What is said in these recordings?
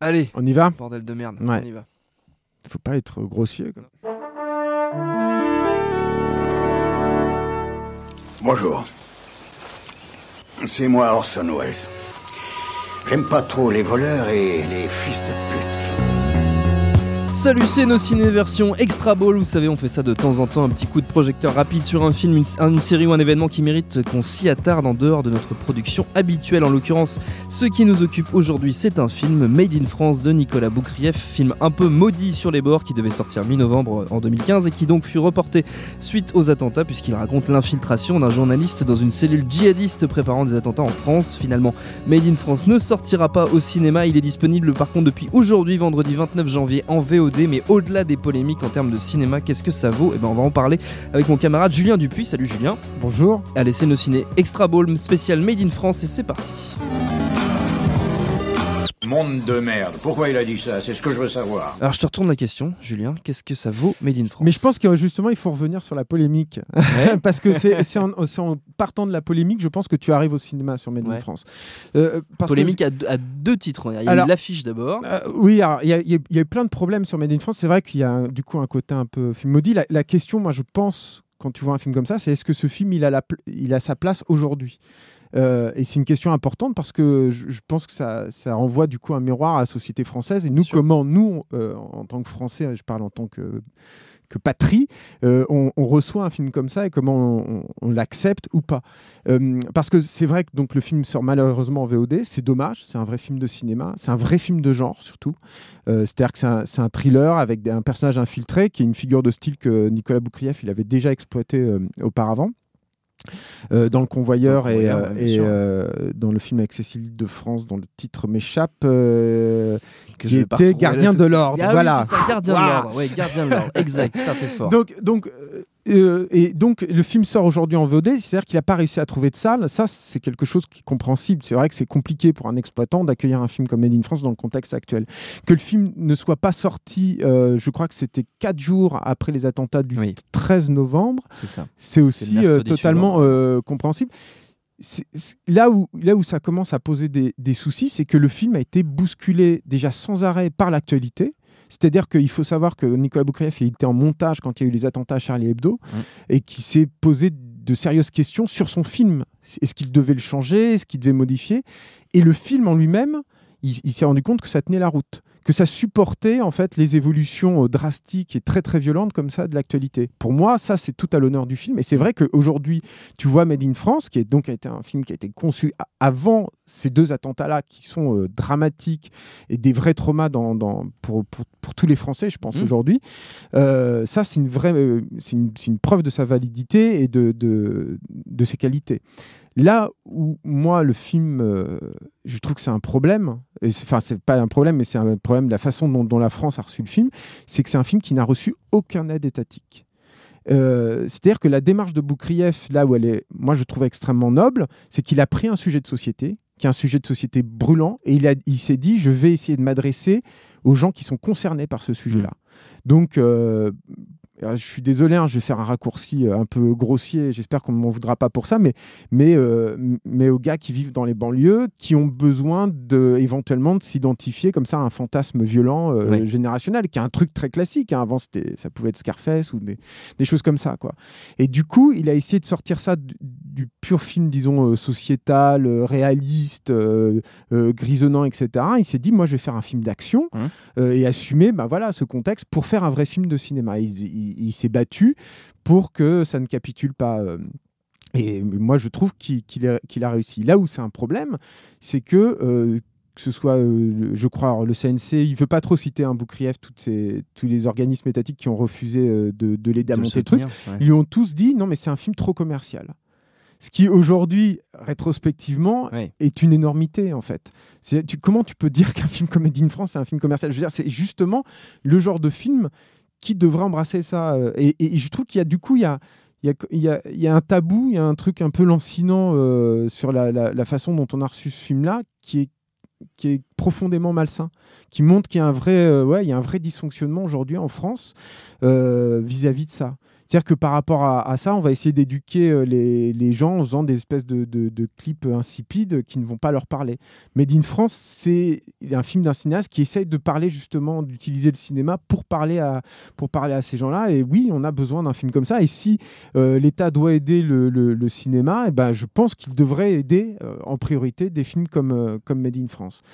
Allez, On y va bordel de merde, Ouais. on y va. Faut pas être grossier. quoi. Bonjour. C'est moi Orson Welles. J'aime pas trop les voleurs et les fils de pute. Salut, c'est nos ciné version extra ball. Vous savez, on fait ça de temps en temps, un petit coup de projecteur rapide sur un film, une, série ou un événement qui mérite qu'on s'y attarde en dehors de notre production habituelle. En l'occurrence, ce qui nous occupe aujourd'hui, c'est un film Made in France de Nicolas Boukrieff, film un peu maudit sur les bords qui devait sortir mi-novembre en 2015 et qui donc fut reporté suite aux attentats puisqu'il raconte l'infiltration d'un journaliste dans une cellule djihadiste préparant des attentats en France. Finalement, Made in France ne sortira pas au cinéma. Il est disponible par contre depuis aujourd'hui, vendredi 29 janvier, en VOD. Mais au-delà des polémiques en termes de cinéma, qu'est-ce que ça vaut? Et ben on va en parler avec mon camarade Julien Dupuis. Salut Julien. Bonjour. Allez, c'est nos ciné Extra Ball spécial Made in France et c'est parti. Monde de merde. Pourquoi il a dit ça? C'est ce que je veux savoir. Alors je te retourne la question, Julien. Qu'est-ce que ça vaut Made in France? Mais je pense que justement, il faut revenir sur la polémique. Ouais. Parce que c'est en, partant de la polémique, je pense que tu arrives au cinéma sur Made in Ouais. France. Euh, parce que- polémique à, deux- à deux titres. Il y a l'affiche d'abord. Euh, oui, alors il y, a- il y eu plein de problèmes sur Made in France. C'est vrai qu'il y a un- du coup un côté un peu film maudit. La, la question, moi, je pense, quand tu vois un film comme ça, c'est est-ce que ce film il a, la il a sa place aujourd'hui? Euh, et c'est une question importante parce que je, je pense que ça, ça renvoie du coup un miroir à la société française et nous comment nous euh, en tant que Français, je parle en tant que que patrie, euh, on, on reçoit un film comme ça et comment on, on- on l'accepte ou pas. Euh, parce que c'est vrai que donc le film sort malheureusement en VOD, c'est dommage, c'est un vrai film de cinéma, c'est un vrai film de genre surtout. Euh, C'est-à-dire que c'est un, thriller avec un personnage infiltré qui est une figure de style que Nicolas Boukrieff il avait déjà exploité auparavant. Euh, dans le convoyeur, Le et, Convoyeur, euh, et, euh, dans le film avec Cécile de France dont le titre m'échappe euh, qui était gardien de l'ordre, Ah voilà. ça, gardien Waouh. de l'ordre. Ouais, gardien de l'ordre. Exact. T'es fort. Donc, donc, euh, et donc, le film sort aujourd'hui en VOD, c'est-à-dire qu'il n'a pas réussi à trouver de salle. Ça, c'est quelque chose qui est compréhensible. C'est vrai que c'est compliqué pour un exploitant d'accueillir un film comme Made in France dans le contexte actuel. Que le film ne soit pas sorti, euh, je crois que c'était quatre jours après les attentats du Oui. 13 novembre, c'est ça. c'est le aussi euh, totalement compréhensible. Là, où, là où ça commence à poser des, des soucis, c'est que le film a été bousculé déjà sans arrêt par l'actualité. C'est-à-dire qu'il faut savoir que Nicolas Boukrieff il était en montage quand il y a eu les attentats à Charlie Hebdo et qui s'est posé de sérieuses questions sur son film. Est-ce qu'il devait le changer? Est-ce qu'il devait modifier? Et le film en lui-même, il, il s'est rendu compte que ça tenait la route, que ça supportait en fait les évolutions euh, drastiques et très très violentes comme ça de l'actualité. Pour moi, ça c'est tout à l'honneur du film. Et c'est vrai qu'aujourd'hui, tu vois Made in France, qui est donc a été un film qui a été conçu avant ces deux attentats-là, qui sont euh, dramatiques et des vrais traumas dans, dans- pour, pour, pour tous les Français, je pense Mhm. aujourd'hui. Euh, ça, c'est une vraie, euh, c'est une, preuve de sa validité et de, de, de ses qualités. Là où moi le film, euh, je trouve que c'est un problème. Enfin, c'est pas un problème, mais c'est un problème de la façon dont, dont la France a reçu le film. C'est que c'est un film qui n'a reçu aucun aide étatique. Euh, C'est-à-dire que la démarche de Boukrieff, là où elle est, moi je trouve extrêmement noble, c'est qu'il a pris un sujet de société, qui est un sujet de société brûlant, et il, a- il s'est dit, je vais essayer de m'adresser aux gens qui sont concernés par ce sujet-là. Donc, euh, euh, je suis désolé, hein, je vais faire un raccourci euh, un peu grossier, j'espère qu'on ne m'en voudra pas pour ça, mais, mais, euh, mais aux gars qui vivent dans les banlieues, qui ont besoin de, éventuellement de s'identifier comme ça à un fantasme violent euh, Oui. générationnel, qui est un truc très classique. hein. Avant, ça pouvait être Scarface ou des, des choses comme ça. Quoi. Et du coup, il a essayé de sortir ça du, du pur film, disons, euh, sociétal, réaliste, grisonnant, etc. Il s'est dit, moi, je vais faire un film d'action euh, et assumer bah, voilà, ce contexte pour faire un vrai film de cinéma. Il, il- il s'est battu pour que ça ne capitule pas. euh, et moi, je trouve qu'il a, réussi. Là où c'est un problème, c'est que, euh, que ce soit, euh, je crois, alors, le CNC, il veut pas trop citer un Boukrieff, toutes ces, tous les organismes étatiques qui ont refusé euh, de, de l'aider à monter le truc. ouais. Ils lui ont tous dit non, mais c'est un film trop commercial. Ce qui aujourd'hui, rétrospectivement, est une énormité en fait. Tu, comment tu peux dire qu'un film comme Made in France c'est un film commercial? Je veux dire, c'est justement le genre de film qui devrait embrasser ça. euh, Et, je trouve qu'il y a du coup, il y a, il y, a, il y, a, un tabou, il y a un truc un peu lancinant euh, sur la, façon dont on a reçu ce film-là qui est qui est profondément malsain, qui montre qu'il y a un vrai, euh, ouais, il y a un vrai dysfonctionnement aujourd'hui en France vis-à-vis de ça. C'est-à-dire que par rapport à, ça, on va essayer d'éduquer euh, les, gens en faisant des espèces de, clips insipides qui ne vont pas leur parler. Made in France, c'est un film d'un cinéaste qui essaye de parler justement, d'utiliser le cinéma pour parler à, pour parler à ces gens-là. Et oui, on a besoin d'un film comme ça. Et si euh, l'État doit aider le, cinéma, eh ben, je pense qu'il devrait aider euh, en priorité des films comme, comme Made in France.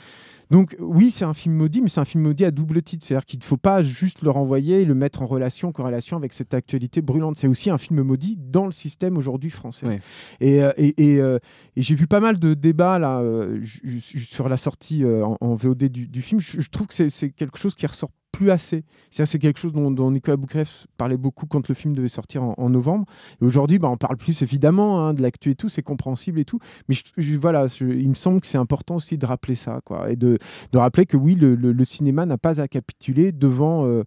Donc oui, c'est un film maudit, mais c'est un film maudit à double titre. C'est-à-dire qu'il ne faut pas juste le renvoyer et le mettre en relation, en corrélation avec cette actualité brûlante. C'est aussi un film maudit dans le système aujourd'hui français. Ouais. Et, euh, et, et, euh, et j'ai vu pas mal de débats là euh, sur la sortie en, en VOD du, du film. Je, je trouve que c'est quelque chose qui ressort plus assez. C'est c'est quelque chose dont, dont Nicolas Boukref parlait beaucoup quand le film devait sortir en, en novembre. Et aujourd'hui, bah, on parle plus évidemment hein, de l'actu et tout, c'est compréhensible et tout. Mais je- je- voilà, je- il me semble que c'est important aussi de rappeler ça, quoi, et de, de rappeler que oui, le, le- le cinéma n'a pas à capituler devant euh,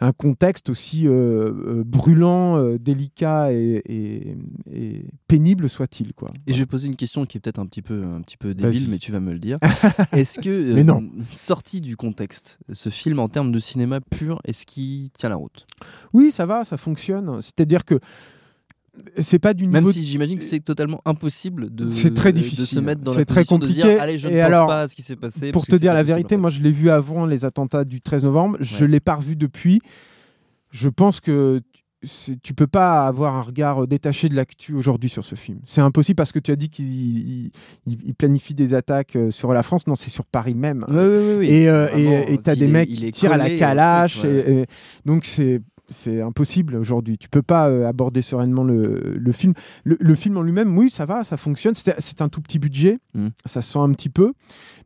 un contexte aussi euh, euh, brûlant, euh, délicat et, et- et pénible soit-il, quoi. Et je vais poser une question qui est peut-être un petit peu, un petit peu débile, mais tu vas me le dire. Est-ce que, Mais non. sorti du contexte, ce film en termes de cinéma pur, est-ce qu'il tient la route Oui, ça va, ça fonctionne. C'est-à-dire que c'est pas du Même niveau. si j'imagine que c'est totalement impossible de, C'est très de difficile. se mettre dans C'est très de compliqué. dire, allez, je ne Et pense alors, pas à ce qui s'est passé. Pour te dire la vérité, moi je l'ai vu avant les attentats du 13 novembre. Je Ouais. l'ai pas revu depuis. Je pense que tu- tu peux pas avoir un regard euh, détaché de l'actu aujourd'hui sur ce film. C'est impossible parce que tu as dit qu'il il- il- il planifie des attaques euh, sur la France. Non, c'est sur Paris même. Et euh, t'as il des mecs qui tirent à la au calache. truc, ouais. et- et- donc c'est c'est impossible aujourd'hui. Tu peux pas euh, aborder sereinement le, le film. Le, le film en lui-même, oui, ça va, ça fonctionne. C'est un tout petit budget, Mm. ça se sent un petit peu,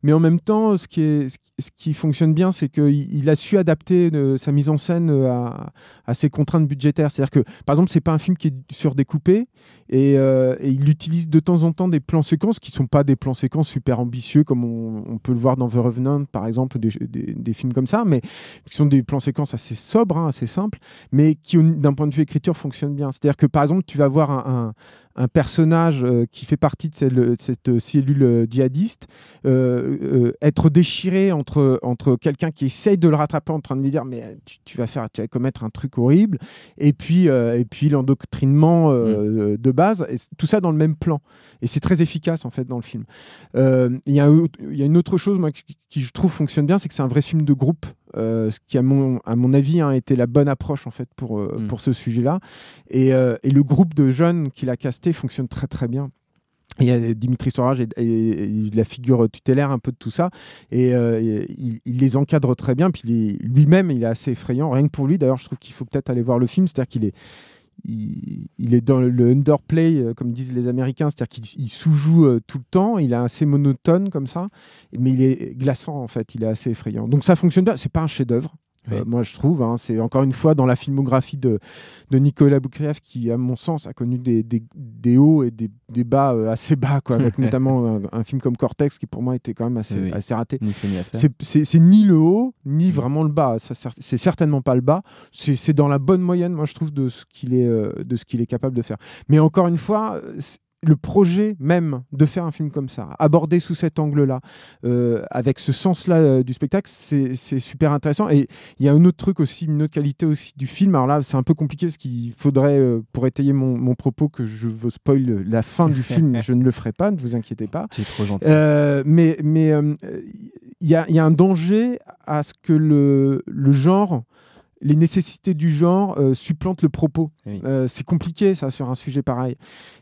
mais en même temps, ce qui est ce qui- ce qui fonctionne bien, c'est qu'il il a su adapter euh, sa mise en scène euh, à, à ses contraintes budgétaires. C'est-à-dire que, par exemple, c'est pas un film qui est surdécoupé et, euh, et il utilise de temps en temps des plans séquences qui sont pas des plans séquences super ambitieux comme on, on peut le voir dans The Revenant, par exemple, ou des, des- des films comme ça, mais qui sont des plans séquences assez sobres, hein, assez simples, mais qui, d'un point de vue écriture, fonctionnent bien. C'est-à-dire que, par exemple, tu vas voir un, un- un personnage euh, qui fait partie de cette, de cette cellule euh, djihadiste euh, être déchiré entre, entre quelqu'un qui essaye de le rattraper en train de lui dire mais tu, tu vas faire tu vas commettre un truc horrible et puis et puis l'endoctrinement euh, de base et tout ça dans le même plan. Et c'est très efficace en fait dans le film. Il y a y une autre chose moi, qui, qui, je trouve fonctionne bien c'est que c'est un vrai film de groupe euh, ce qui à mon, à mon avis a été la bonne approche en fait pour, euh, Mm. pour ce sujet là et, euh, et le groupe de jeunes qu'il a casté fonctionne très très bien. Y a Dimitri Storage et, et- et la figure tutélaire un peu de tout ça. Et, euh, et il, les encadre très bien. Puis est- lui-même il est assez effrayant. Rien que pour lui d'ailleurs je trouve qu'il faut peut-être aller voir le film. C'est-à-dire qu'il est il, est dans le underplay euh, comme disent les Américains. C'est-à-dire qu'il il sous-joue euh, tout le temps. Il est assez monotone comme ça. Mais il est glaçant en fait. Il est assez effrayant. Donc ça fonctionne bien. C'est pas un chef-d'œuvre Euh, moi je trouve hein. c'est encore une fois dans la filmographie de, de Nicolas Boukrieff qui à mon sens a connu des, des, des hauts et des, des bas euh, assez bas quoi avec notamment un, un film comme Cortex qui pour moi était quand même assez, Oui, oui. assez raté. C'est- ni le haut ni vraiment le bas. C'est certainement pas le bas. C'est dans la bonne moyenne moi je trouve de ce qu'il est euh, de ce qu'il est capable de faire. Mais encore une fois le projet même de faire un film comme ça, abordé sous cet angle-là, euh, avec ce sens-là euh, du spectacle, c'est c'est super intéressant. Et il y a un autre truc aussi, une autre qualité aussi du film. Alors là, c'est un peu compliqué parce qu'il faudrait, euh, pour étayer mon, mon propos, que je veux spoil la fin du film. je ne le ferai pas, ne vous inquiétez pas. Es trop gentil. Mais mais il y, a, il y a un danger à ce que le, le genre, les nécessités du genre euh, supplantent le propos. Oui. Euh, c'est compliqué ça sur un sujet pareil.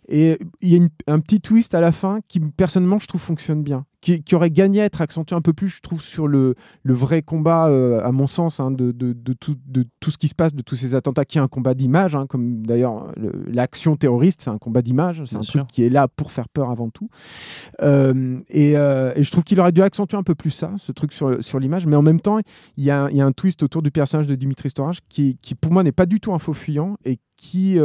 Et il y a une- un petit twist à la fin qui personnellement je trouve fonctionne bien, qui, qui aurait gagné à être accentué un peu plus, je trouve, sur le, le vrai combat, euh, à mon sens, hein, de, de, de tout, de tout ce qui se passe, de tous ces attentats, qui est un combat d'image, hein, comme d'ailleurs le- l'action terroriste, c'est un combat d'image, c'est un sûr. truc qui est là pour faire peur avant tout. Euh, et, euh, et je trouve qu'il aurait dû accentuer un peu plus ça, ce truc sur, sur l'image, mais en même temps, il y, a, un- il y a un twist autour du personnage de Dimitri Storage qui, qui pour moi, n'est pas du tout un faux fuyant et qui.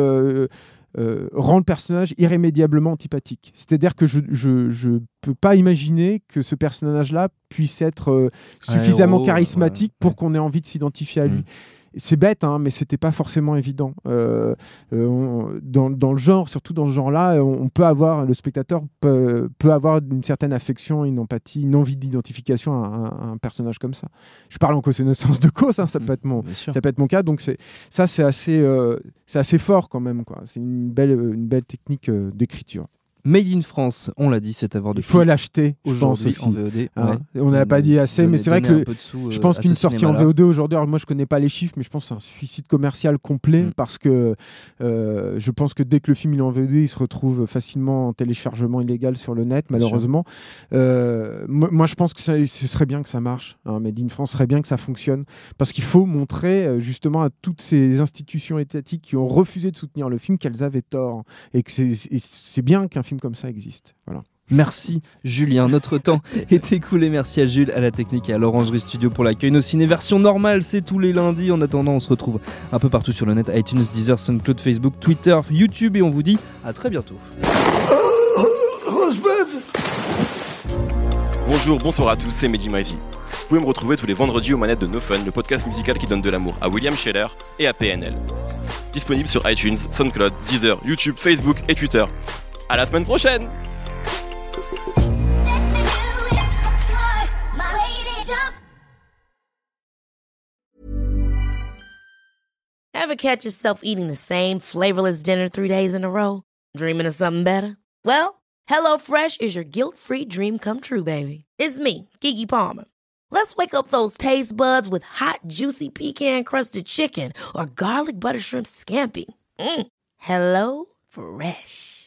Euh, rend le personnage irrémédiablement antipathique. C'est-à-dire que je ne peux pas imaginer que ce personnage-là puisse être euh, suffisamment héros, charismatique ouais, pour qu'on ait envie de s'identifier à lui. Mm. C'est bête, hein, mais c'était pas forcément évident. Euh, euh, on- dans, dans le genre, surtout dans ce genre-là, on, on peut avoir, le spectateur peut, peut avoir une certaine affection, une empathie, une envie d'identification à, un- à un personnage comme ça. Je parle en connaissance de cause, hein, ça peut être mon, ça peut être mon cas. Donc c'est ça, c'est assez, euh, c'est assez fort quand même. C'est une belle, une belle technique d'écriture. Made in France, on l'a dit, c'est à voir Il depuis faut l'acheter, je pense aussi. en VOD. Ouais. On n'avait pas dit assez, mais c'est vrai que de sous, Je euh, pense qu'une sortie en. VOD aujourd'hui, alors moi je connais pas les chiffres, mais je pense que c'est un suicide commercial complet Mm. parce que euh, je pense que dès que le film il est en VOD, il se retrouve facilement en téléchargement illégal sur le net, malheureusement. Euh, moi, moi, je pense que ça- ce serait bien que ça marche. Hein, Made in France serait bien que ça fonctionne parce qu'il faut montrer justement à toutes ces institutions étatiques qui ont refusé de soutenir le film qu'elles avaient tort et que c'est bien qu'un film comme ça existe. Voilà. Merci Julien, notre temps est écoulé. Merci à Jules, à la technique et à l'Orangerie Studio pour l'accueil. Nos ciné version normale, c'est tous les lundis. En attendant, on se retrouve un peu partout sur le net iTunes, Deezer, SoundCloud, Facebook, Twitter, YouTube et on vous dit à très bientôt. Bonjour, bonsoir à tous, c'est Mehdi Maizy. Vous pouvez me retrouver tous les vendredis aux manettes de No Fun, le podcast musical qui donne de l'amour à William Scheller et à PNL. Disponible sur iTunes, SoundCloud, Deezer, YouTube, Facebook et Twitter. À la semaine prochaine Ever catch yourself eating the same flavorless dinner three days in a row? Dreaming of something better? Well, HelloFresh is your guilt-free dream come true, baby. It's me, Kiki Palmer. Let's wake up those taste buds with hot, juicy pecan-crusted chicken or garlic butter shrimp scampi. Mm. Hello Fresh.